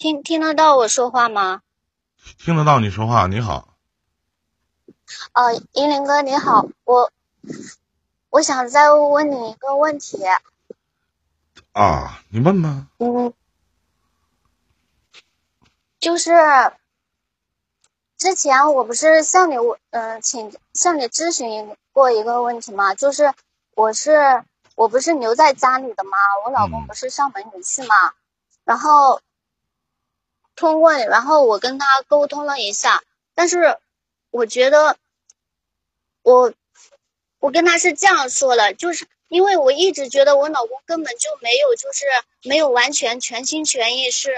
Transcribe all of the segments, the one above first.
听听得到我说话吗？听得到你说话，你好。呃，银林哥你好，我我想再问你一个问题。啊，你问吧。嗯，就是之前我不是向你问，嗯，请向你咨询过一个问题吗？就是我是我不是留在家里的吗？我老公不是上门女婿嘛，然后通过，然后我跟他沟通了一下，但是我觉得我我跟他是这样说了，就是因为我一直觉得我老公根本就没有，就是没有完全全心全意是，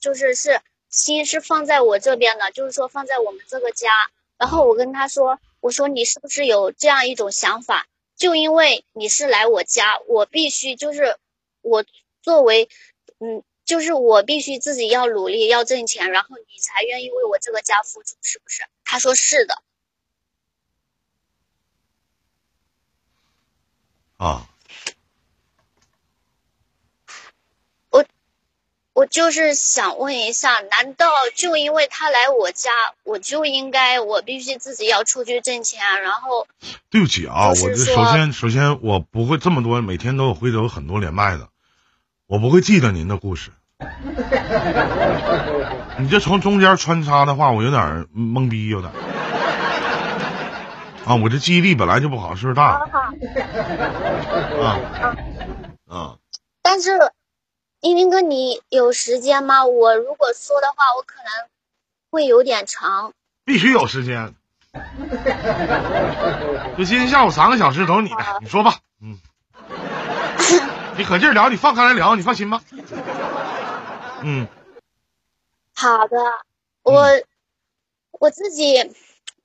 就是是心是放在我这边的，就是说放在我们这个家。然后我跟他说，我说你是不是有这样一种想法？就因为你是来我家，我必须就是我作为，嗯，就是我必须自己要努力要挣钱，然后你才愿意为我这个家付出，是不是？他说是的。啊，我我就是想问一下，难道就因为他来我家，我就应该我必须自己要出去挣钱，然后？对不起啊，我就首先首先我不会这么多，每天都有会有很多连麦的，我不会记得您的故事。你这从中间穿插的话，我有点懵逼，有点。啊，我这记忆力本来就不好，岁数大好好。啊啊，但是，英林哥，你有时间吗？我如果说的话，我可能会有点长。必须有时间。就今天下午三个小时都是你的，你说吧，嗯，你可劲儿聊，你放开来聊，你放心吧。嗯。好的，我、我自己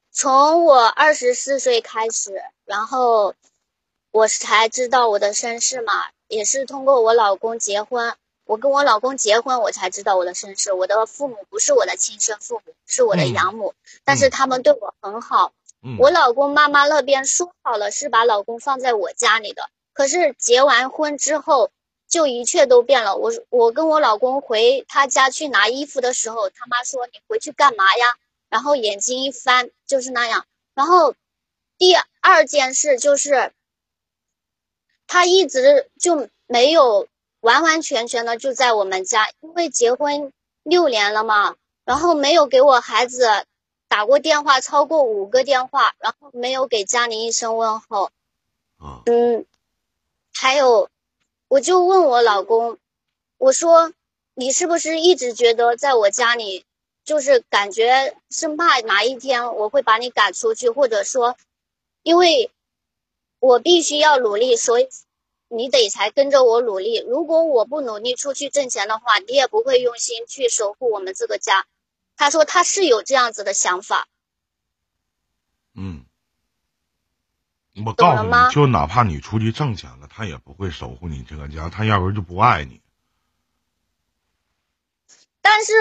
从我二十四岁开始，然后我才知道我的身世嘛，也是通过我老公结婚，我跟我老公结婚，我才知道我的身世。我的父母不是我的亲生父母，是我的嗯。养母，但是他们对我很好。嗯，我老公妈妈那边说好了是把老公放在我家里的，可是结完婚之后就一切都变了。我我跟我老公回他家去拿衣服的时候，他妈说你回去干嘛呀？然后眼睛一翻就是那样。然后第二件事就是，他一直就没有完完全全的就在我们家，因为结婚六年了嘛，然后没有给我孩子打过电话超过五个电话，然后没有给家里一声问候，啊嗯，还有，我就问我老公，我说你是不是一直觉得在我家里，就是感觉生怕哪一天我会把你赶出去，或者说，因为我必须要努力，所以你得才跟着我努力。如果我不努力出去挣钱的话，你也不会用心去守护我们这个家。他说他是有这样子的想法，嗯，我告诉你，就哪怕你出去挣钱了，他也不会守护你这个家，他压根儿就不爱你。但是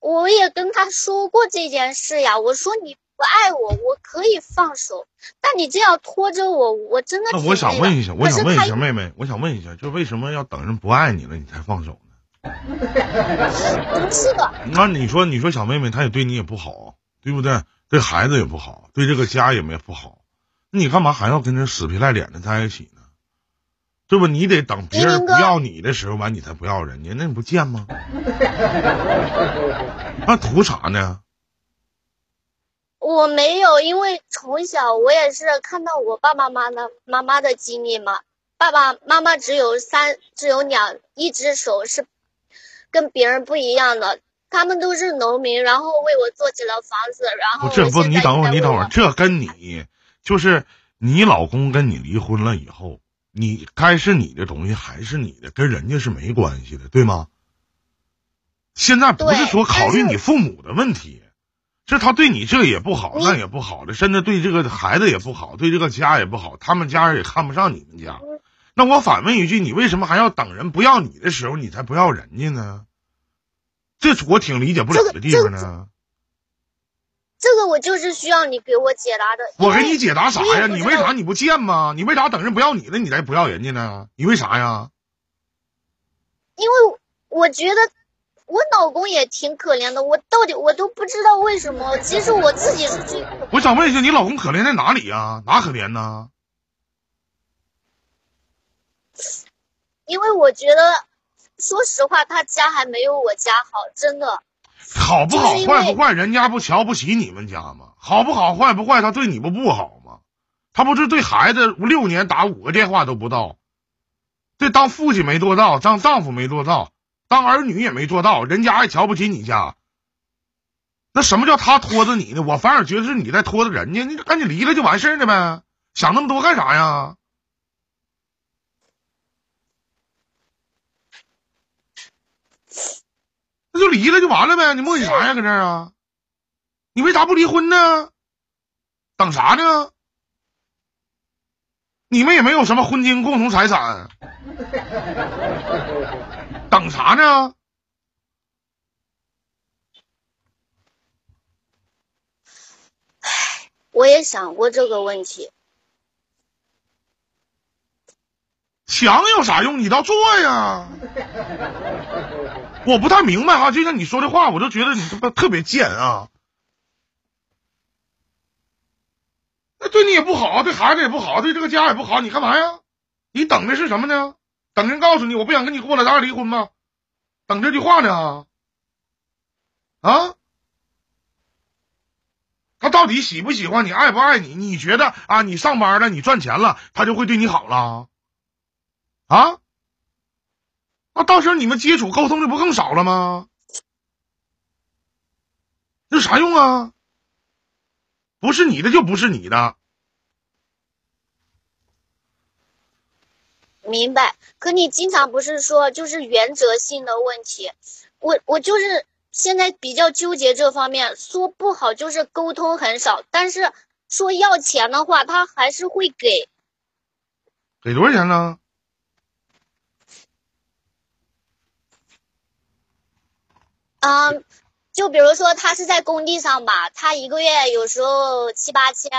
我也跟他说过这件事呀，我说你不爱我，我可以放手，但你这样拖着我，我真的挺那我想问一下，我想问一下妹妹，我想问一下，就为什么要等人不爱你了你才放手呢？不是的，那你说，你说小妹妹她也对你也不好，对不对？对孩子也不好，对这个家也没不好，那你干嘛还要跟人死皮赖脸的在一起呢？对不？你得等别人不要你的时候，完你才不要人家，那你不贱吗？那图啥呢？我没有，因为从小我也是看到我爸爸妈妈的妈妈的经历嘛，爸爸妈妈只有三，只有两，一只手是跟别人不一样的，他们都是农民，然后为我做起了房子，然后不，这不，你等会儿，你等会儿，这跟你就是你老公跟你离婚了以后，你该是你的东西还是你的，跟人家是没关系的，对吗？现在不是说考虑你父母的问题，是他对你这也不好，那也不好的，甚至对这个孩子也不好，对这个家也不好，他们家人也看不上你们家嗯。那我反问一句，你为什么还要等人不要你的时候，你才不要人家呢？这我挺理解不了的地方呢。这个我就是需要你给我解答的。我给你解答啥呀？你为啥你不见吗？你为啥等人不要你了，你再不要人家呢？你为啥呀？因为我觉得我老公也挺可怜的，我到底我都不知道为什么。其实我自己是最，我想问一下，你老公可怜在哪里呀？哪可怜呢？因为我觉得，说实话，他家还没有我家好，真的。好不好坏不坏，人家不瞧不起你们家吗？好不好坏不坏，他对你不不好吗？他不是对孩子六年打五个电话都不到，这当父亲没做到，当丈夫没做到，当儿女也没做到，人家还瞧不起你家。那什么叫他拖着你呢？我反而觉得是你在拖着人家，你赶紧离了就完事儿了呗，想那么多干啥呀？就离了就完了呗，你磨叽啥呀？搁这儿啊？你为啥不离婚呢？等啥呢？你们也没有什么婚姻共同财产，等啥呢？我也想过这个问题。想有啥用？你倒做呀！我不太明白哈，就像你说的话，我就觉得你他妈特别贱啊！那对你也不好，对孩子也不好，对这个家也不好，你干嘛呀？你等的是什么呢？等人告诉你我不想跟你过了，咱俩离婚吧？等这句话呢？啊？他到底喜不喜欢你，爱不爱你？你觉得啊，你上班了，你赚钱了，他就会对你好了？啊？那到时候你们接触沟通，的不更少了吗？有啥用啊？不是你的就不是你的，明白。可你经常不是说就是原则性的问题，我我就是现在比较纠结这方面。说不好就是沟通很少，但是说要钱的话，他还是会给。给多少钱呢？嗯，就比如说他是在工地上吧，他一个月有时候七八千，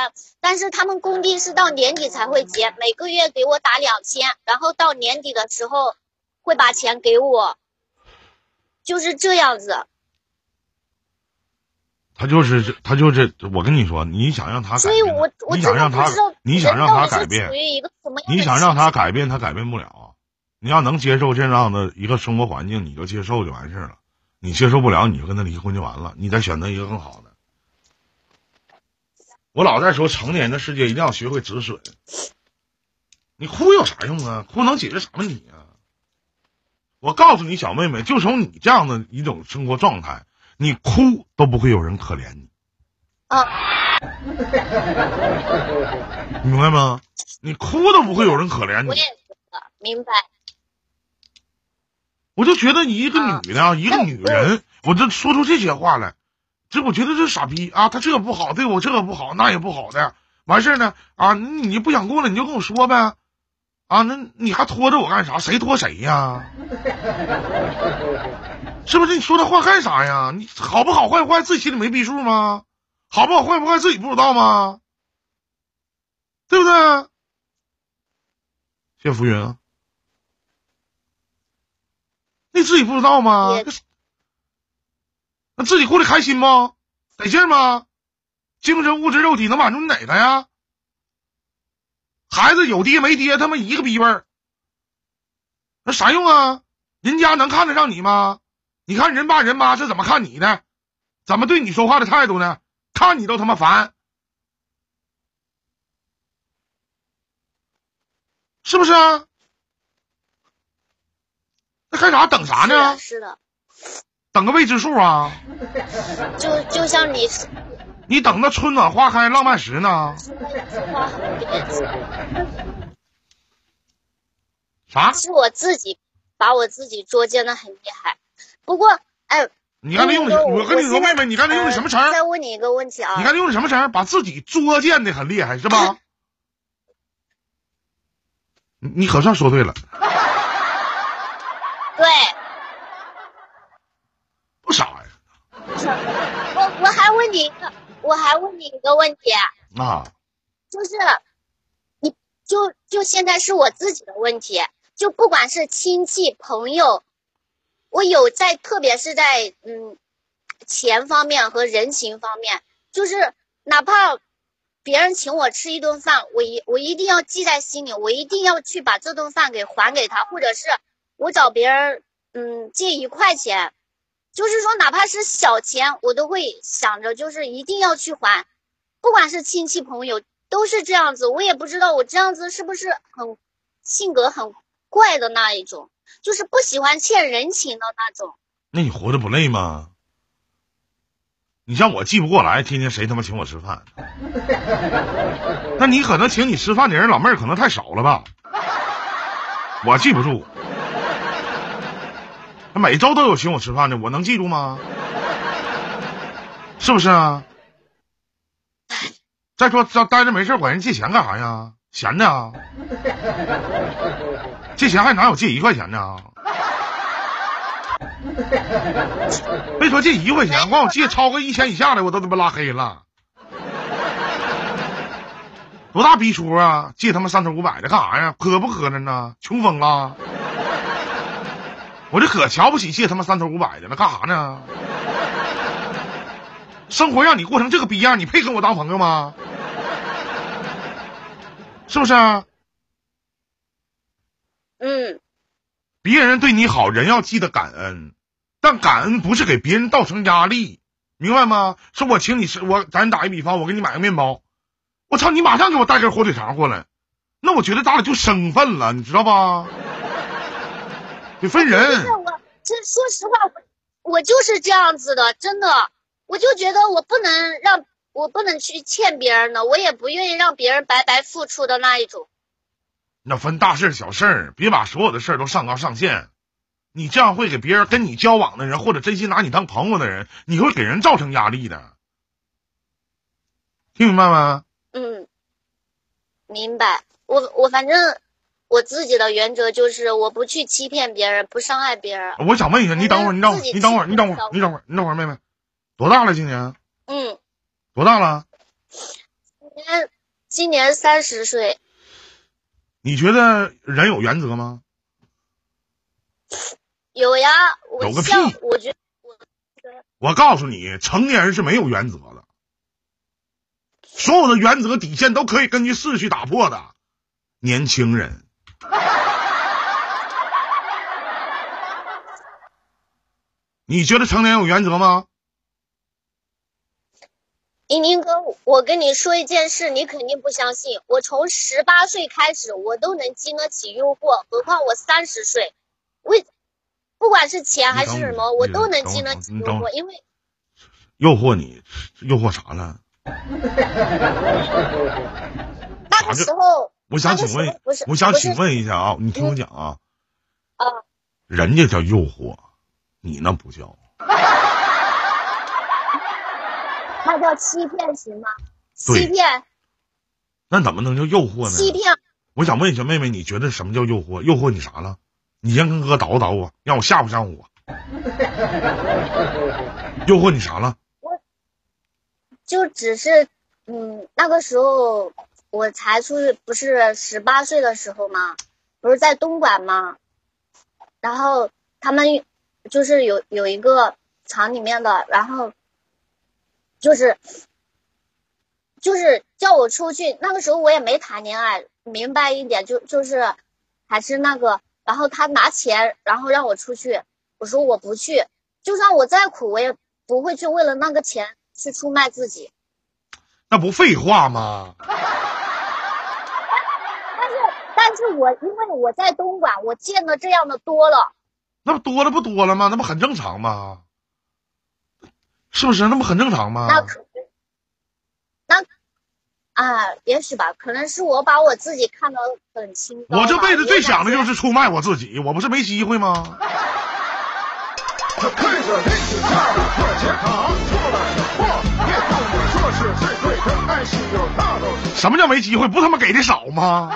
但是他们工地是到年底才会结，每个月给我打两千，然后到年底的时候会把钱给我，就是这样子。他就是他就是，我跟你说，你想让他改所以，我我你想让他你想让他改变你想让他改变，他改变不了。你要能接受这样的一个生活环境，你就接受就完事儿了。你接受不了，你就跟他离婚就完了，你再选择一个更好的。我老在说，成年人的世界一定要学会止损。你哭有啥用啊？哭能解决啥问题啊？我告诉你，小妹妹，就从你这样的一种生活状态，你哭都不会有人可怜你。啊，明白吗？你哭都不会有人可怜你明白。我就觉得一个啊女的啊，一个女人，我就说出这些话来，这我觉得这傻逼啊，他这不好，对我这个不好，那也不好的，完事儿呢啊，你你不想过了，你就跟我说呗，啊，那你还拖着我干啥？谁拖谁呀？是不是？你说这话干啥呀？你好不好坏不坏，自己心里没逼数吗？好不好坏不坏，自己不知道吗？对不对？谢谢浮云啊。你自己不知道吗？那自己过得开心吗？得劲吗？精神、物质、肉体能满足你哪个呀？孩子有爹没爹，他妈一个逼味儿，那啥用啊？人家能看得上你吗？你看人爸人妈是怎么看你的？怎么对你说话的态度呢？看你都他妈烦，是不是啊？那干啥等啥是呢的，？是的，等个未知数啊！就就像你你等那春暖花开浪漫时呢？啥？是我自己把我自己捉奸的很厉害。不过，哎，你刚才用的，我跟你说，妹妹，你刚才用的什么词呃儿？再问你一个问题啊，你刚才用的什么词儿？把自己作践的很厉害是吧？你你可算说对了，对，不傻呀。我我还问你一个，我还问你一个问题，那！就是你就就现在是我自己的问题，就不管是亲戚朋友，我有在，特别是在嗯钱方面和人情方面，就是哪怕别人请我吃一顿饭，我一我一定要记在心里，我一定要去把这顿饭给还给他，或者是我找别人嗯借一块钱，就是说哪怕是小钱，我都会想着就是一定要去还，不管是亲戚朋友都是这样子，我也不知道我这样子是不是很性格很怪的那一种。就是不喜欢欠人情的那种。那你活着不累吗？你像我记不过来，天天谁他妈请我吃饭？那你可能请你吃饭的人老妹儿可能太少了吧？我记不住。那每周都有请我吃饭的，我能记住吗？是不是啊？再说，这待着没事管人借钱干啥呀？闲的啊？借钱还哪有借一块钱呢？别说借一块钱，光我借超过一千以下的，我都他妈拉黑了。多大逼数啊！借他妈三千五百的干啥呀？磕不磕碜呢？穷疯了！我这可瞧不起借他妈三头五百的了，干啥呢？生活让你过成这个逼样，你配跟我当朋友吗？是不是？嗯，别人对你好人要记得感恩，但感恩不是给别人造成压力，明白吗？说我请你吃，我咱打一比方，我给你买个面包，我操，你马上给我带根火腿肠过来，那我觉得咱俩就生分了，你知道吧？得分人。我这说实话，我我就是这样子的，真的，我就觉得我不能让我不能去欠别人的，我也不愿意让别人白白付出的那一种。那分大事小事，别把所有的事都上纲上线。你这样会给别人跟你交往的人，或者真心拿你当朋友的人，你会给人造成压力的。听明白吗？嗯，明白。我我反正我自己的原则就是，我不去欺骗别人，不伤害别人。我想问一下，你等会儿，你等会儿，你等会儿，你等会儿，你等会儿，你等会儿，妹妹，多大了？今年？嗯。多大了？今年今年三十岁。你觉得人有原则吗？有呀，有个屁！我觉我我告诉你，成年人是没有原则的，所有的原则底线都可以根据事去打破的。年轻人，你觉得成年有原则吗？宁宁哥，我跟你说一件事，你肯定不相信。我从十八岁开始，我都能经得起诱惑，何况我三十岁，为不管是钱还是什么，我都能经得起诱惑。因为诱惑你，诱惑啥了？那个时候，我想请问，我想请问一下啊，你听我讲啊。啊。人家叫诱惑，你那不叫。那叫欺骗行吗？欺骗，那怎么能叫诱惑呢？欺骗。我想问一下妹妹，你觉得什么叫诱惑？诱惑你啥了？你先跟哥捣鼓捣鼓，让我吓唬吓唬我。诱惑你啥了？我就只是，嗯，那个时候我才出去，不是十八岁的时候吗？不是在东莞吗？然后他们就是有有一个厂里面的，然后。就是，就是叫我出去。那个时候我也没谈恋爱，明白一点就就是，还是那个。然后他拿钱，然后让我出去。我说我不去，就算我再苦，我也不会去为了那个钱去出卖自己。那不废话吗？但是，但是我因为我在东莞，我见的这样的多了。那不多了不多了吗？那不很正常吗？是不是？那不很正常吗？那可，那啊，也许吧，可能是我把我自己看得很轻。我这辈子最想的就是出卖我自己，我不是没机会吗？是是对，可爱心。什么叫没机会？不他妈给的少吗？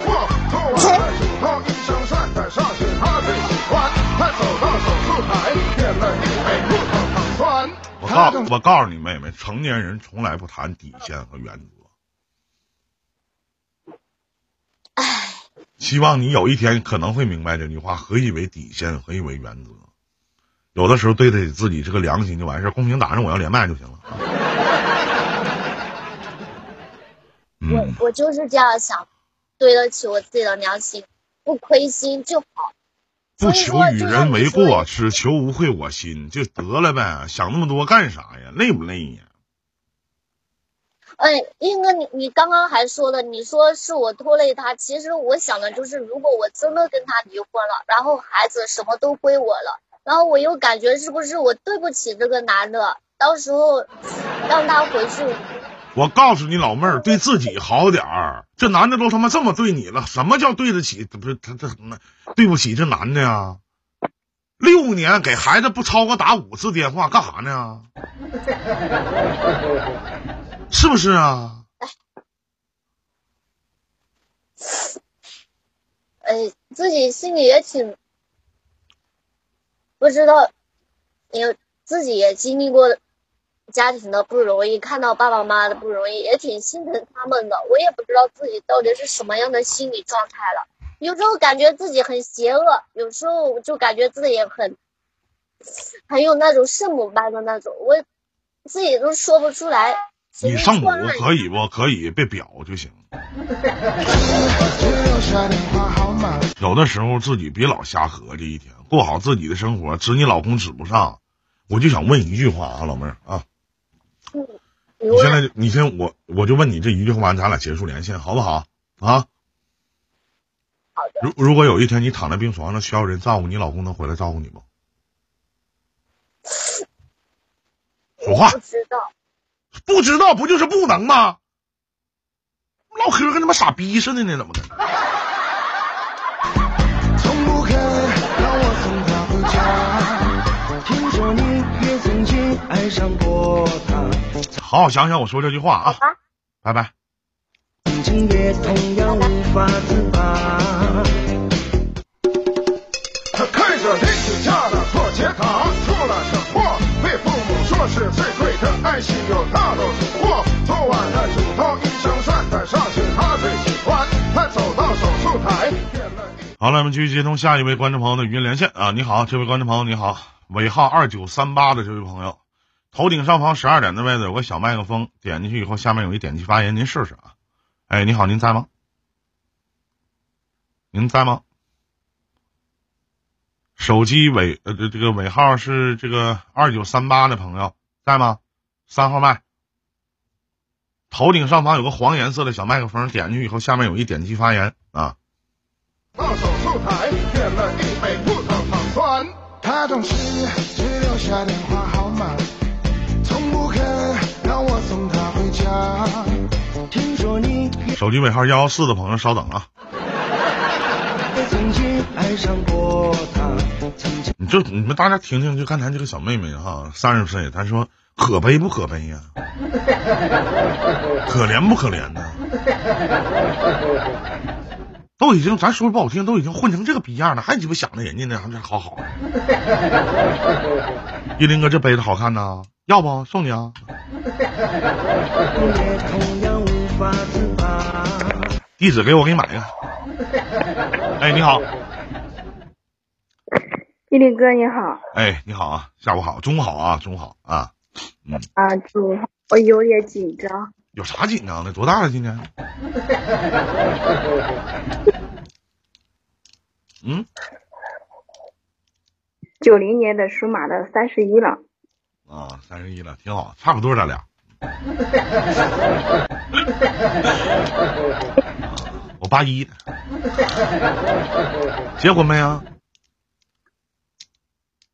我做完了手套，一生算得上是他最喜欢。他走到手术台，骗了你，哎，路上很酸。我告诉我告诉你妹妹，成年人从来不谈底线和原则。希望你有一天可能会明白这句话：何以为底线，何以为原则？有的时候对得起自己这个良心就完事儿，公屏打上我要连麦就行了。我嗯，我就是这样想，对得起我自己的良心，不亏心就好。不求与人为过，只求无愧我心，就得了呗。想那么多干啥呀？累不累呀？哎，英哥，你你刚刚还说了，你说是我拖累他，其实我想的就是，如果我真的跟他离婚了，然后孩子什么都归我了，然后我又感觉是不是我对不起这个男的，到时候让他回去，我告诉你老妹儿，对自己好点儿。这男的都他妈这么对你了，什么叫对得起？不是他这那对不起这男的呀？六年给孩子不超过打五次电话，干啥呢？是不是啊？哎，自己心里也挺不知道，也自己也经历过家庭的不容易，看到爸爸妈妈的不容易，也挺心疼他们的。我也不知道自己到底是什么样的心理状态了。有时候感觉自己很邪恶，有时候就感觉自己很很有那种圣母般的那种，我自己都说不出来。你圣母可以不可以？别表就行。有的时候自己别老瞎合计，一天过好自己的生活，指你老公指不上。我就想问一句话啊，老妹儿啊，你你现在你先我我就问你这一句话完，咱俩结束连线，好不好？啊？好的，如如果有一天你躺在病床上需要人照顾，你老公能回来照顾你吗？说话不知道。不知道不就是不能吗？唠嗑跟他妈傻逼似的呢，怎么的？听说你也曾经爱上过她，好好想想我说这句话啊！拜拜。曾经也同样无法自拔。看着邻居家的破铁塔，出了车祸，被父母说是最贵的爱心有大漏出货。昨晚的主刀一枪涮的上去，他最喜欢。他走到手术台。好了，我们继续接通下一位观众朋友的语音连线啊！你好，这位观众朋友你好，尾号二九三八的这位朋友，头顶上方十二点的位置有个小麦克风，点进去以后下面有一点击发言，您试试啊！哎，你好，您在吗？您在吗？手机尾呃这这个尾号是这个二九三八的朋友在吗？三号麦，头顶上方有个黄颜色的小麦克风，点进去以后下面有一点击发言啊。到手术台，点了一杯葡萄糖酸。她总是只留下电话号码，从不肯让我送她回家。听说你手机尾号幺幺四的朋友稍等啊，曾经爱上过他，你就你们大家听听，就刚才这个小妹妹哈，三十岁，她说可悲不可悲呀、可怜不可怜呢？都已经咱说不好听，都已经混成这个逼样了，还鸡巴想着人家呢，还这好好的。依林哥这杯子好看呐，要不送你啊？地址给我，给你买一个。哎，你好，依林哥你好。哎，你好啊，下午好，中午好啊，中午好啊，嗯。啊，祝我有点紧张，有啥紧张的？多大了今年？嗯，九零年的属马的三十一了，啊，三十一了，挺好，差不多咱俩。我八一的，结婚没啊？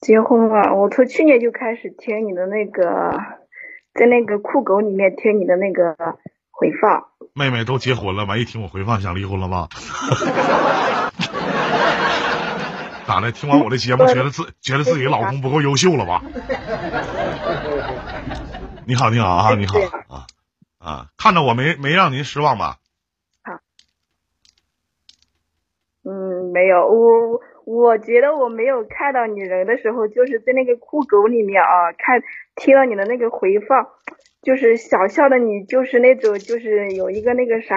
结婚了。我从去年就开始听你的那个，在那个酷狗里面听你的那个回放，妹妹都结婚了，完一听我回放想离婚了吧？咋的？听完我的节目，觉得自觉得自己老公不够优秀了吧？你好，你好啊，你好啊啊！看着我没没让您失望吧？好嗯，没有，我我觉得我没有看到你人的时候，就是在那个酷狗里面啊，看听到你的那个回放，就是小笑的你，就是那种就是有一个那个啥，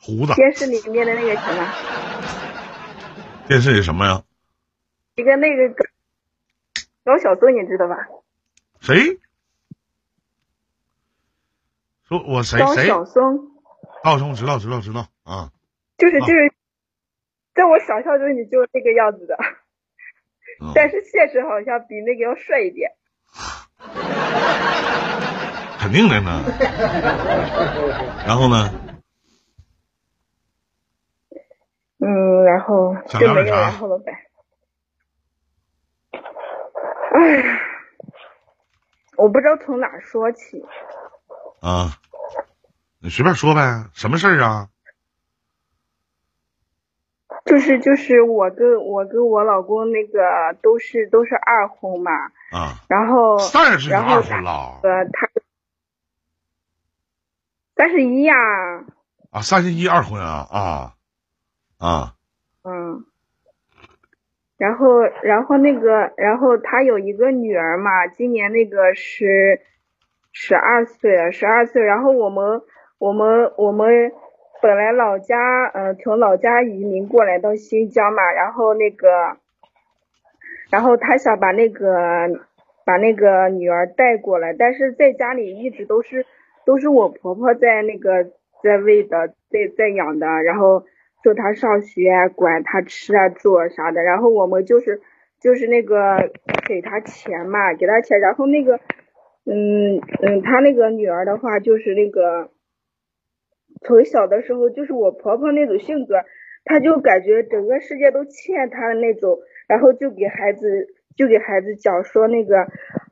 胡子。电视里面的那个什么，电视里什么呀？一个那个高高晓松，你知道吧？谁？说我谁高谁？晓松，高晓松知道知道知道啊。啊就是就是，在我想象中你就是那个样子的，嗯但是现实好像比那个要帅一点。肯定的呢。然后呢？嗯，然后就没有然后了呗。唉，我不知道从哪说起。啊，你随便说呗，什么事儿啊？就是就是我跟我跟我老公那个都是都是二婚嘛，啊，然后三十二婚了。呃他三十一呀，啊，三十一二婚啊啊啊。嗯，然后然后那个然后他有一个女儿嘛，今年那个是十二岁，十二岁，然后我们我们我们本来老家呃从老家移民过来到新疆嘛，然后那个然后他想把那个把那个女儿带过来，但是在家里一直都是都是我婆婆在那个在喂的，在在养的，然后送她上学，管她吃啊住啊啥的，然后我们就是就是那个给她钱嘛，给她钱，然后那个嗯嗯，她那个女儿的话就是那个从小的时候就是我婆婆那种性格，她就感觉整个世界都欠她的那种，然后就给孩子就给孩子讲说那个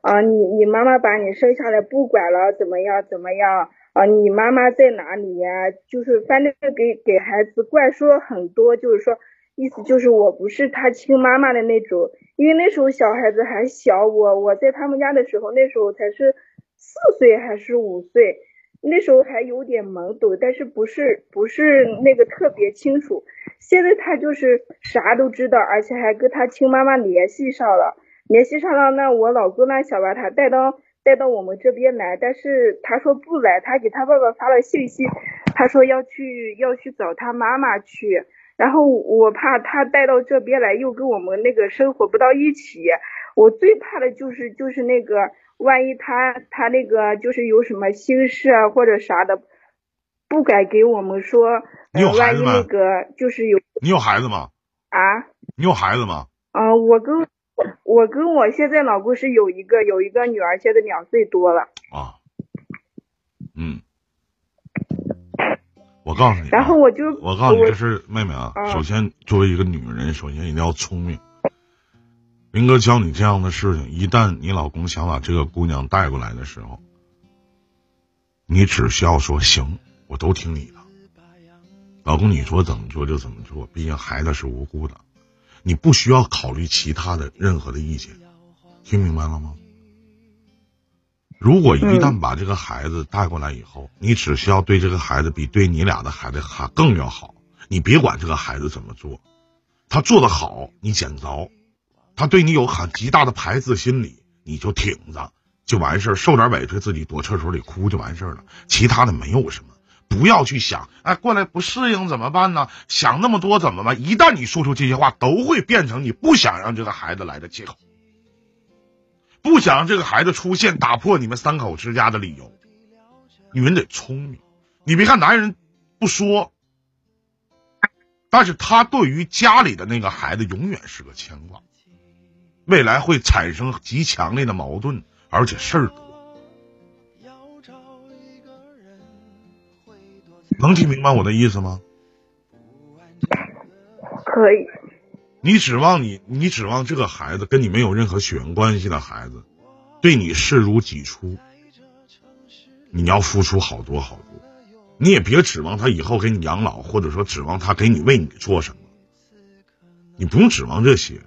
啊，你你妈妈把你生下来不管了，怎么样怎么样啊？你妈妈在哪里呀？就是反正给给孩子灌输了很多，就是说意思就是我不是他亲妈妈的那种，因为那时候小孩子还小，我我在他们家的时候，那时候才是四岁还是五岁，那时候还有点懵懂，但是不是不是那个特别清楚。现在他就是啥都知道，而且还跟他亲妈妈联系上了。联系上了，那我老公呢想把他带到带到我们这边来，但是他说不来，他给他爸爸发了信息，他说要去要去找他妈妈去，然后我怕他带到这边来又跟我们那个生活不到一起，我最怕的就是就是那个万一他他那个就是有什么心事啊或者啥的，不敢给我们说，你有孩子吗那个就是有你有孩子吗？啊。你有孩子吗？嗯、我跟我跟我现在老公是有一个有一个女儿，现在两岁多了。啊，嗯，我告诉你啊，然后我就我告诉你，我这是妹妹啊。嗯首先，作为一个女人，首先一定要聪明。林哥教你这样的事情，一旦你老公想把这个姑娘带过来的时候，你只需要说行，我都听你的。老公，你说怎么做就怎么做，毕竟孩子是无辜的，你不需要考虑其他的任何的意见，听明白了吗？如果一旦把这个孩子带过来以后，你只需要对这个孩子比对你俩的孩子还更要好。你别管这个孩子怎么做，他做的好你捡着，他对你有很极大的排斥心理，你就挺着就完事儿，受点委屈自己躲厕所里哭就完事儿了，其他的没有什么。不要去想，哎，过来不适应怎么办呢？想那么多怎么办？一旦你说出这些话，都会变成你不想让这个孩子来的借口。不想让这个孩子出现打破你们三口之家的理由。女人得聪明，你别看男人不说，但是他对于家里的那个孩子永远是个牵挂，未来会产生极强烈的矛盾，而且事儿多。能听明白我的意思吗？可以，你指望你，你指望这个孩子跟你没有任何血缘关系的孩子，对你视如己出，你要付出好多好多。你也别指望他以后给你养老，或者说指望他给你为你做什么，你不用指望这些。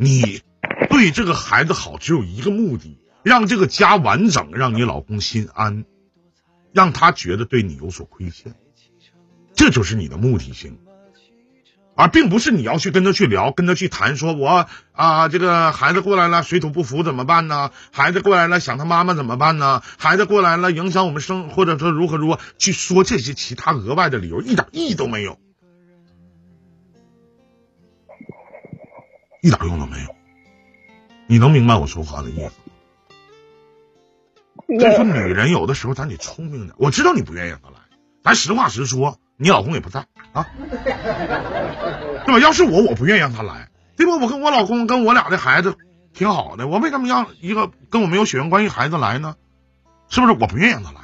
你对这个孩子好只有一个目的，让这个家完整，让你老公心安，让他觉得对你有所亏欠，这就是你的目的性。而并不是你要去跟他去聊，跟他去谈，说我啊，这个孩子过来了，水土不服怎么办呢？孩子过来了，想他妈妈怎么办呢？孩子过来了，影响我们生，或者说如何如何去说这些其他额外的理由，一点意义都没有，一点用都没有。你能明白我说话的意思？所以说，女人有的时候咱得聪明点。我知道你不愿意让他来，咱实话实说，你老公也不在啊，对吧？要是我，我不愿意让他来，对吧？我跟我老公跟我俩的孩子挺好的，我为什么让一个跟我没有血缘关系孩子来呢？是不是？我不愿意让他来，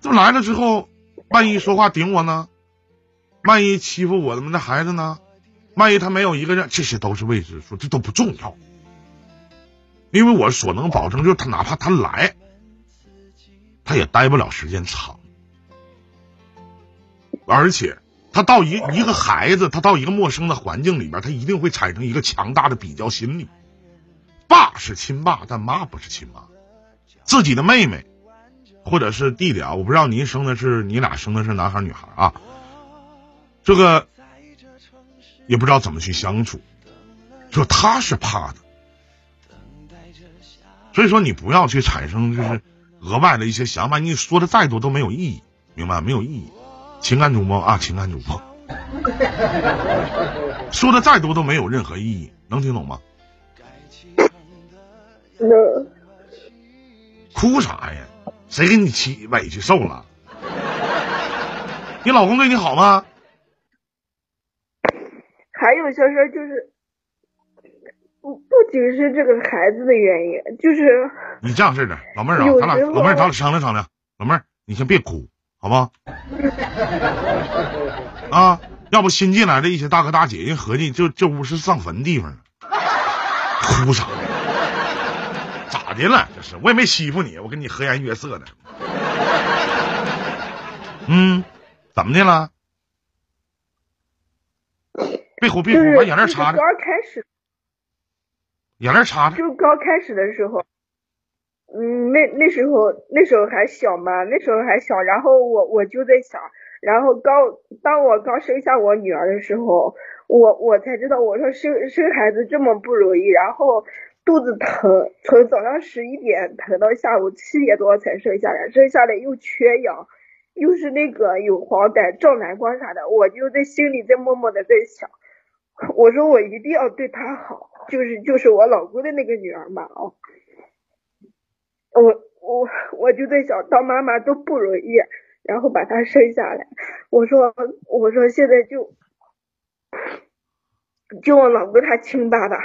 这来了之后，万一说话顶我呢？万一欺负我们的孩子呢？万一他没有一个人，这些都是未知数，这都不重要。因为我所能保证，就是他哪怕他来，他也待不了时间长，而且他到一一个孩子，他到一个陌生的环境里边，他一定会产生一个强大的比较心理。爸是亲爸，但妈不是亲妈。自己的妹妹或者是弟弟啊，我不知道您生的是你俩生的是男孩女孩啊，这个也不知道怎么去相处，就他是怕的。所以说，你不要去产生就是额外的一些想法，你说的再多都没有意义，明白没有意义。情感主播啊，情感主播，说的再多都没有任何意义，能听懂吗？哭啥呀？谁给你气委屈受了？你老公对你好吗？还有小事就是。不不仅是这个孩子的原因，就是你这样式的，老妹儿啊，咱俩老妹儿，咱俩商量商量。老妹儿，你先别哭，好吧？啊，要不新进来的一些大哥大姐，人合计就这屋是上坟地方，哭啥？咋的了？这是我也没欺负你，我跟你和颜悦色的。嗯，怎么的了？别哭别哭，把眼泪擦着。刚开始。眼泪擦着，就刚开始的时候，嗯，那那时候那时候还小嘛，那时候还小，然后我我就在想，然后刚当我刚生下我女儿的时候，我我才知道，我说生生孩子这么不容易，然后肚子疼，从早上十一点疼到下午七点多才生下来，生下来又缺氧，又是那个有黄疸、照蓝光啥的，我就在心里在默默的在想。我说我一定要对她好，就是就是我老公的那个女儿嘛哦，我我我就在想当妈妈都不容易，然后把她生下来，我说我说现在就就我老公他亲爸爸，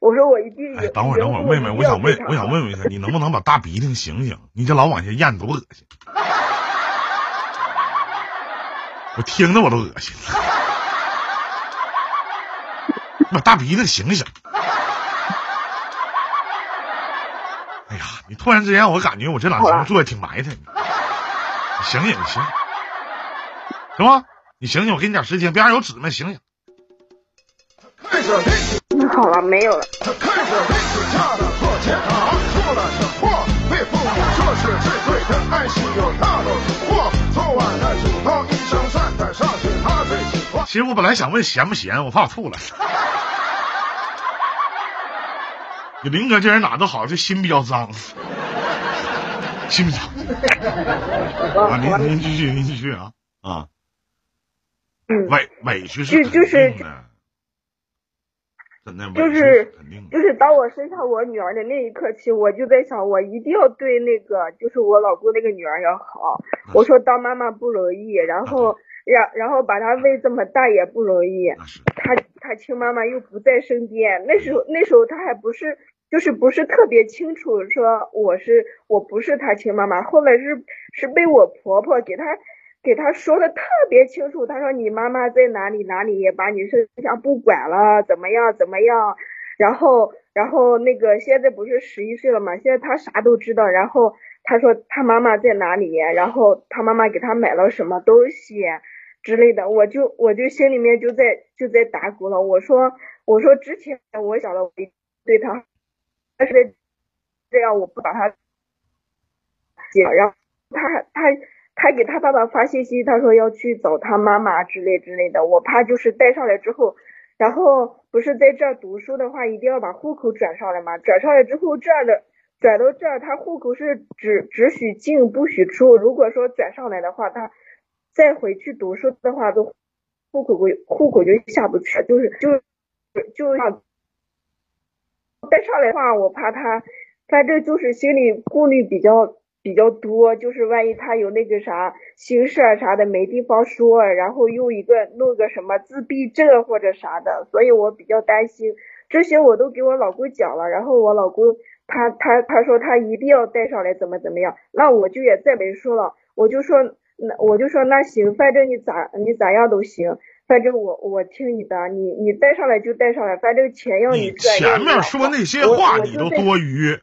我说我一定哎，等会儿等会儿，妹妹，我想问我想问问一下，你能不能把大鼻涕醒醒？你这老往下咽多恶心，我听着我都恶心。把大鼻子醒醒！哎呀，你突然之间，我感觉我这两天做的挺埋汰。你醒醒，你醒，行吗？你醒醒，我给你点时间，边上有纸没？醒醒。那好了，没有了。其实我本来想问咸不咸，我怕我吐了。你林哥这人哪都好，这心比较脏，心比较 啊！您您继续，您继续啊啊！嗯，委委屈是就就是真的，就是肯定就是当我生下我女儿的那一刻起，我就在想，我一定要对那个就是我老公那个女儿要好。我说当妈妈不容易，然后然然后把他喂这么大也不容易，他他亲妈妈又不在身边，那时候那时候他还不是。就是不是特别清楚，说我是我不是他亲妈妈。后来是是被我婆婆给他给他说的特别清楚。他说你妈妈在哪里哪里，把你剩下不管了，怎么样怎么样。然后然后那个现在不是十一岁了嘛，现在他啥都知道。然后他说他妈妈在哪里，然后他妈妈给他买了什么东西之类的。我就我就心里面就在就在打鼓了。我说我说之前我想了，我一对他。但是这样我不把他接，然后他他他给他爸爸发信息，他说要去找他妈妈之类之类的。我怕就是带上来之后，然后不是在这儿读书的话，一定要把户口转上来嘛。转上来之后，这儿的转到这儿，他户口是只只许进不许出。如果说转上来的话，他再回去读书的话，都户口户口就下不去，就是就就要带上来的话，我怕他，反正就是心里顾虑比较比较多，就是万一他有那个啥心事儿啥的没地方说，然后又一个弄个什么自闭症或者啥的，所以我比较担心。这些我都给我老公讲了，然后我老公他他他说他一定要带上来，怎么怎么样，那我就也再没说了，我就说那我就说那行，反正你咋你咋样都行。反正我我听你的，你你带上来就带上来，反正钱要你赚。前面说那些话你都多余。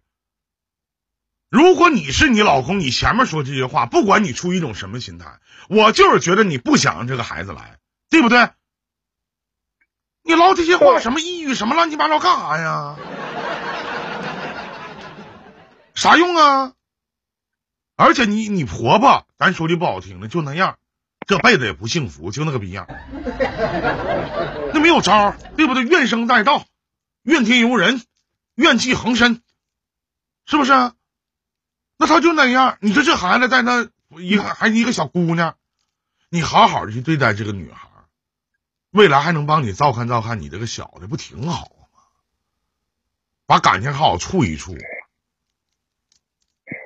如果你是你老公，你前面说这些话，不管你出于一种什么心态，我就是觉得你不想让这个孩子来，对不对？你唠这些话什么抑郁什么乱七八糟干啥呀？啥用啊？而且你你婆婆，咱说句不好听的，就那样。这辈子也不幸福，就那个逼样，那没有招对不对？怨声载道，怨天尤人，怨气横生，是不是？那他就那样。你说这孩子在那一个还一个小姑娘，你好好的去对待这个女孩，未来还能帮你照看照看你这个小的，不挺好吗？把感情好好处一处，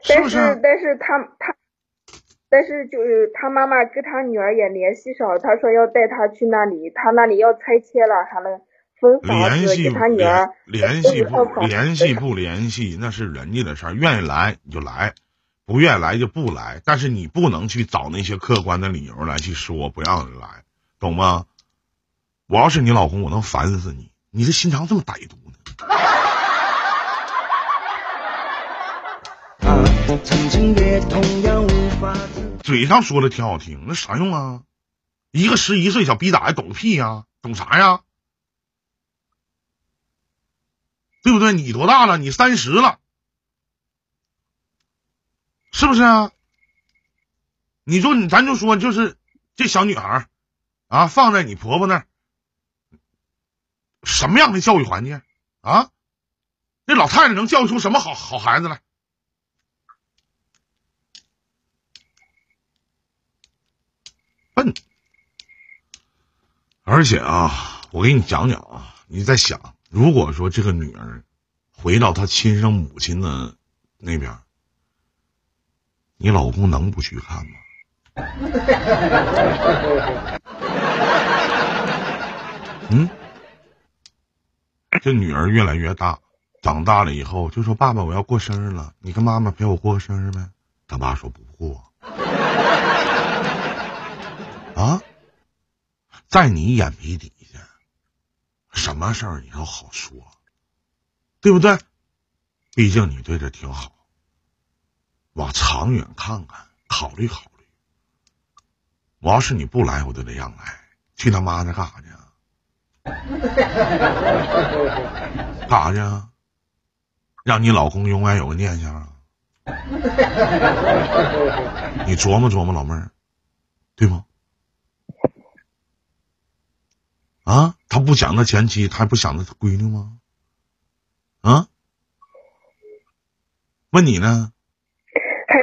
是不是？但是他他。但是就是他妈妈跟他女儿也联系上，他说要带他去那里，他那里要拆迁了，他们分房子给他女儿。联系不联系不联系，那是人家的事儿，愿意来你就来，不愿意来就不来。但是你不能去找那些客观的理由来去说不让人来，懂吗？我要是你老公，我能烦死你！你这心肠这么歹毒呢？嘴上说的挺好听，那啥用啊？一个十一岁小逼崽懂个屁呀？懂啥呀？对不对？你多大了？你三十了，是不是啊？你说你，咱就说，就是这小女孩啊，放在你婆婆那儿，什么样的教育环境啊？那老太太能教育出什么好好孩子来？而且啊，我给你讲讲啊，你在想，如果说这个女儿回到她亲生母亲的那边，你老公能不去看吗？嗯，这女儿越来越大，长大了以后就说：“爸爸，我要过生日了，你跟妈妈陪我过个生日呗。”他爸说：“不过。”啊，在你眼皮底下，什么事儿你都好说，对不对？毕竟你对他挺好，往长远看看，考虑考虑。我要是你不来，我都得让来。去他妈那干啥去？干啥去？让你老公永远有个念想啊。你琢磨琢磨，老妹儿，对吗？啊，他不想他前妻，他还不想着他闺女吗？啊？问你呢？还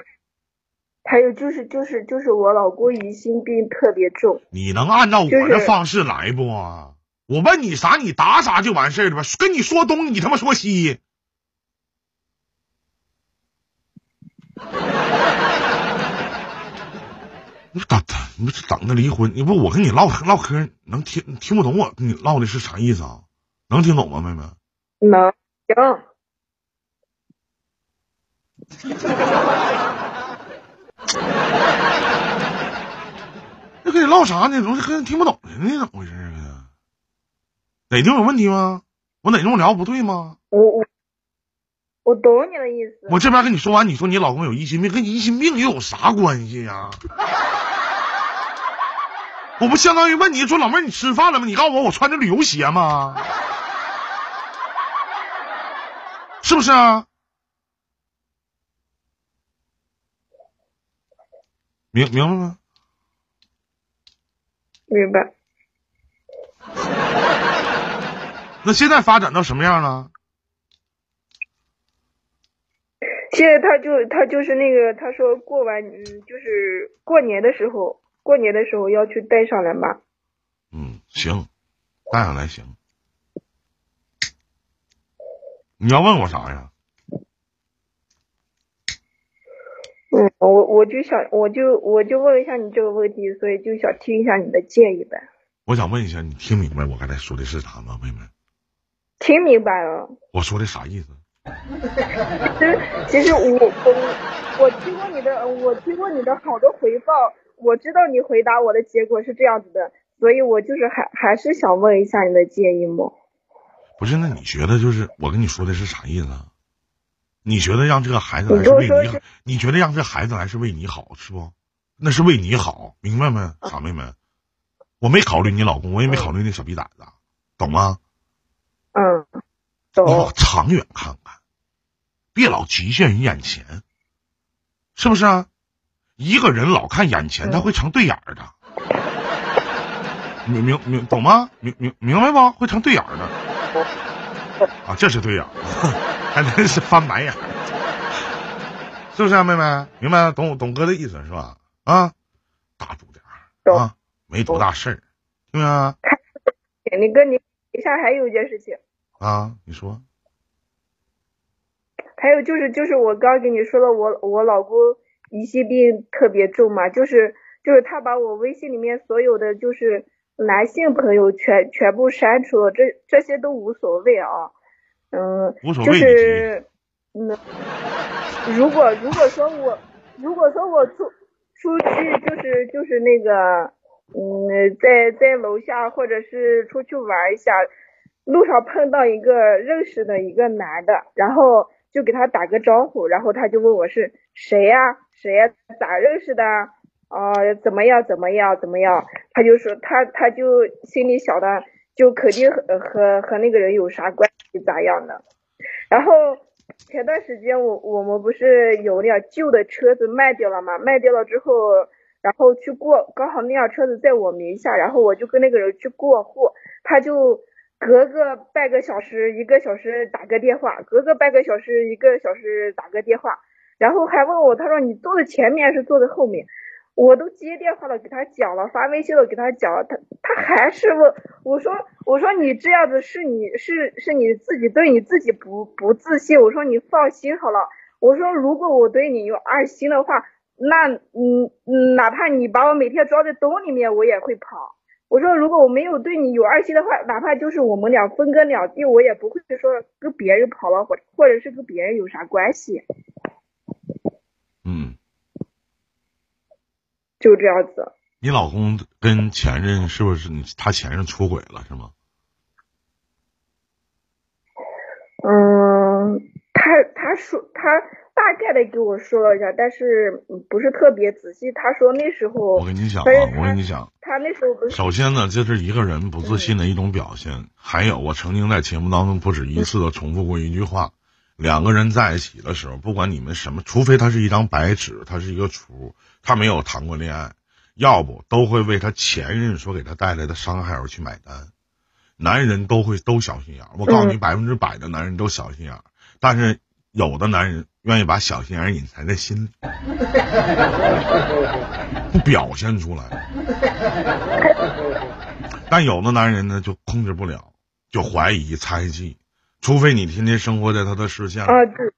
还有就是就是就是我老公疑心病特别重。你能按照我的方式来不？我问你啥，你答啥就完事儿了吧？跟你说东，你他妈说西。你等等，你不是等着离婚？你不我跟你唠唠嗑，能听听不懂我跟你唠的是啥意思啊？能听懂吗，妹妹？能行。那跟你唠啥呢？总是跟听不懂似的，怎么回事啊？哪地方有问题吗？我哪地方聊不对吗？我我我懂你的意思。我这边跟你说完，你说你老公有疑心病，跟疑心病又有啥关系呀？我不相当于问你说老妹儿你吃饭了吗？你告诉我我穿着旅游鞋吗？是不是啊？明明白吗？明白。那现在发展到什么样了？现在他就他就是那个，他说过完嗯，就是过年的时候，过年的时候要去带上来嘛。嗯，行，带上来行。你要问我啥呀？嗯，我我就想，我就我就问一下你这个问题，所以就想听一下你的建议呗。我想问一下，你听明白我刚才说的是啥吗，妹妹？听明白了。我说的啥意思？其实其实我我我听过你的，我听过你的好多回报，我知道你回答我的结果是这样子的，所以我就是还还是想问一下你的建议嘛。不是，那你觉得就是我跟你说的是啥意思啊？你觉得让这个孩子来是为你？你觉得让这孩子来是为你好是不？那是为你好，明白没，傻妹妹？我没考虑你老公，我也没考虑那小逼崽子，懂吗？嗯，你往。长远看看，别老局限于眼前，是不是啊？一个人老看眼前，他会成对眼儿的，明明明懂吗？明明明白不？会成对眼儿的。啊，这是对眼儿，还真是翻白眼儿，是不是啊，妹妹？明白懂懂哥的意思是吧？啊，大度点儿啊，没多大事儿，听没啊？你哥，你一下还有一件事情，啊，你说，还有就是就是我刚跟你说了，我我老公疑心病特别重嘛，就是就是他把我微信里面所有的就是男性朋友全全部删除了，这这些都无所谓啊，嗯，就无所谓，你是嗯，如果如果说我如果说我出出去就是就是那个嗯，在在楼下或者是出去玩一下，路上碰到一个认识的一个男的，然后就给他打个招呼，然后他就问我是谁呀、谁呀、咋认识的？啊、怎么样？怎么样？怎么样？他就说他他就心里想的，就肯定和和和那个人有啥关系咋样的。然后前段时间我我们不是有辆旧的车子卖掉了嘛？卖掉了之后，然后去过，刚好那辆车子在我名下，然后我就跟那个人去过户，他就隔个半个小时、一个小时打个电话，隔个半个小时、一个小时打个电话，然后还问我，他说你坐在前面还是坐在后面？我都接电话了，给他讲了，发微信了，给他讲了，他他还是问我说我说你这样子是你是是你自己对你自己不不自信，我说你放心好了，我说如果我对你有二心的话，那嗯嗯哪怕你把我每天装在兜里面，我也会跑。我说如果我没有对你有二心的话，哪怕就是我们俩分隔两地，我也不会说跟别人跑了，或或者是跟别人有啥关系，嗯，就这样子。你老公跟前任是不是你他前任出轨了是吗？嗯，他他说他大概的给我说了一下，但是嗯不是特别仔细。他说那时候我跟你讲啊，我跟你讲，他那时候不是首先呢，这是一个人不自信的一种表现。还有，我曾经在节目当中不止一次的重复过一句话：两个人在一起的时候，不管你们什么，除非他是一张白纸，他是一个厨，他没有谈过恋爱，要不都会为他前任所给他带来的伤害而去买单。男人都会都小心眼儿，我告诉你，百分之百的男人都小心眼儿，但是有的男人愿意把小心眼儿隐藏在心里，不表现出来。但有的男人呢，就控制不了，就怀疑、猜忌，除非你天天生活在他的视线里，啊，对，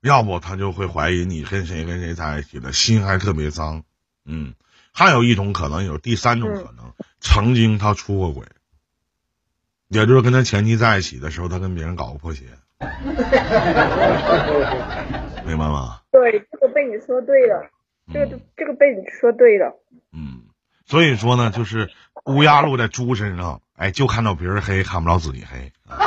要不他就会怀疑你跟谁跟谁在一起了，心还特别脏。嗯，还有一种可能，有第三种可能，曾经他出过轨，也就是跟他前妻在一起的时候，他跟别人搞过破鞋，明白吗？对，这个被你说对了，这个嗯这个被你说对了。嗯，所以说呢，就是乌鸦落在猪身上，哎，就看到别人黑，看不着自己黑。啊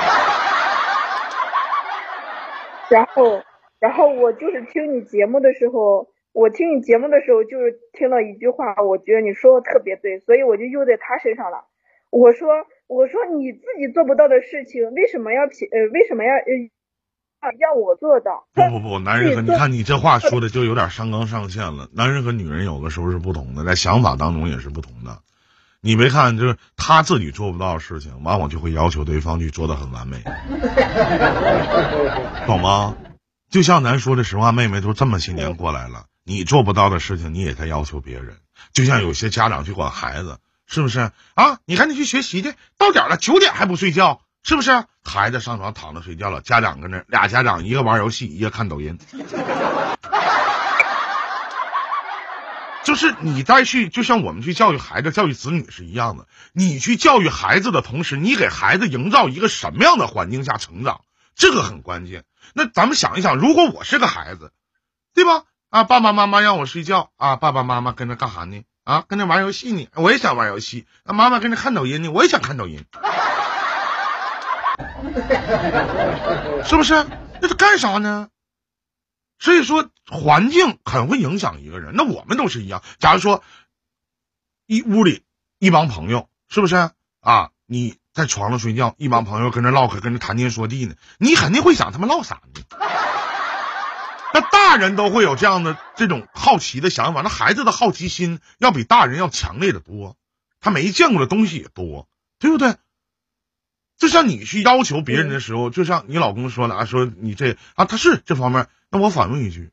然后，然后我就是听你节目的时候，我听你节目的时候就是听了一句话，我觉得你说的特别对，所以我就用在他身上了。我说，我说你自己做不到的事情，为什么要别呃为什么要呃让我做到。不不不，男人和你看你这话说的就有点上纲上线了。男人和女人有的时候是不同的，在想法当中也是不同的。你别看就是他自己做不到的事情，往往就会要求对方去做的很完美，懂吗？就像咱说的实话，妹妹都这么些年过来了，你做不到的事情，你也在要求别人。就像有些家长去管孩子，是不是啊？你赶紧去学习去，到点了九点还不睡觉，是不是？孩子上床躺着睡觉了，家长跟那俩家长，一个玩游戏，一个看抖音。就是你再去，就像我们去教育孩子、教育子女是一样的。你去教育孩子的同时，你给孩子营造一个什么样的环境下成长，这个很关键。那咱们想一想，如果我是个孩子，对吧？啊，爸爸妈妈让我睡觉啊，爸爸妈妈跟着干啥呢？啊，跟着玩游戏呢，我也想玩游戏。那，妈妈跟着看抖音呢，我也想看抖音，是不是？那他干啥呢？所以说，环境很会影响一个人。那我们都是一样。假如说，一屋里一帮朋友，是不是啊？你在床上睡觉，一帮朋友跟着唠嗑，跟着谈天说地呢，你肯定会想他们唠啥呢？那大人都会有这样的这种好奇的想法，那孩子的好奇心要比大人要强烈的多，他没见过的东西也多，对不对？就像你去要求别人的时候，就像你老公说的啊，说你这啊，他是这方面，那我反问一句，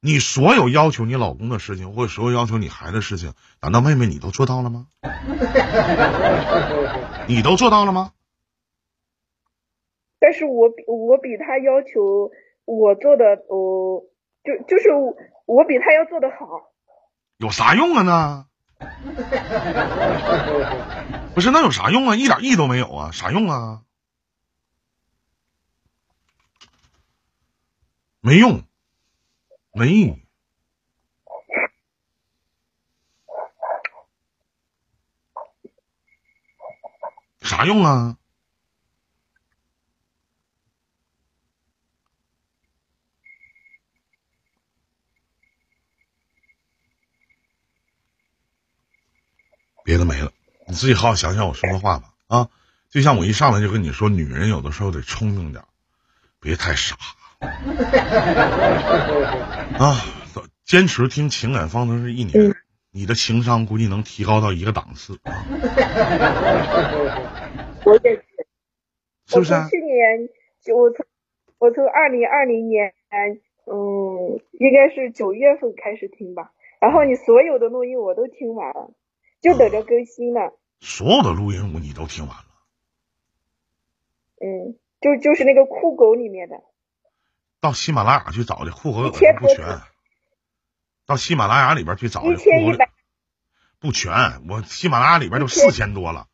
你所有要求你老公的事情，或者所有要求你孩子的事情，难道妹妹你都做到了吗？你都做到了吗？但是我比我比他要求我做的，哦，就就是我比他要做的好。有啥用啊那？不是，那有啥用啊？一点意义都没有啊，啥用啊？没用，没意义。啥用啊？别的没了，你自己好好想想我说的话吧啊！就像我一上来就跟你说，女人有的时候得聪明点儿，别太傻啊！坚持听情感方程式一年，你的情商估计能提高到一个档次，我也是，是不是啊？去年就我从我从二零二零年，嗯，应该是九月份开始听吧。然后你所有的录音我都听完了，就等着更新呢。所有的录音我你都听完了，嗯，就就是那个酷狗里面的。到喜马拉雅去找去，酷狗不全，到喜马拉雅里边去找去，酷狗里，不全，我喜马拉雅里边就一千四千多了。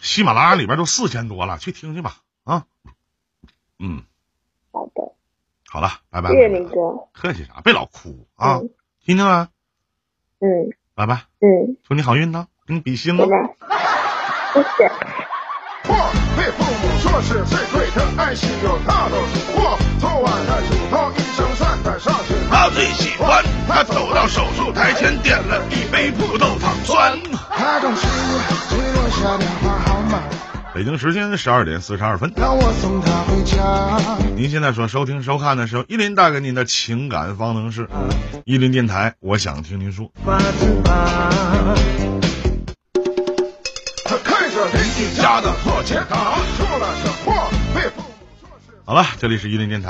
喜马拉雅里边都四千多了，去听去吧啊！嗯，好的，好了，拜拜。谢谢林哥。客气啥？别老哭啊！嗯听见没？嗯拜拜，嗯，祝你好运呢，给你比心呢拜。拜。谢谢。错，被父母说是最对的，爱心有大都是错。昨晚的嘱托，一声算得上是他最喜欢，他走到手术台前点了一杯葡萄糖酸。他总是只留下电话号码，北京时间十二点四十二分，让我送他回家。您现在所收听收看的是由依林带给您的情感方程式，依林电台，我想听您说。看着邻居家的破了。好了，这里是依林电台。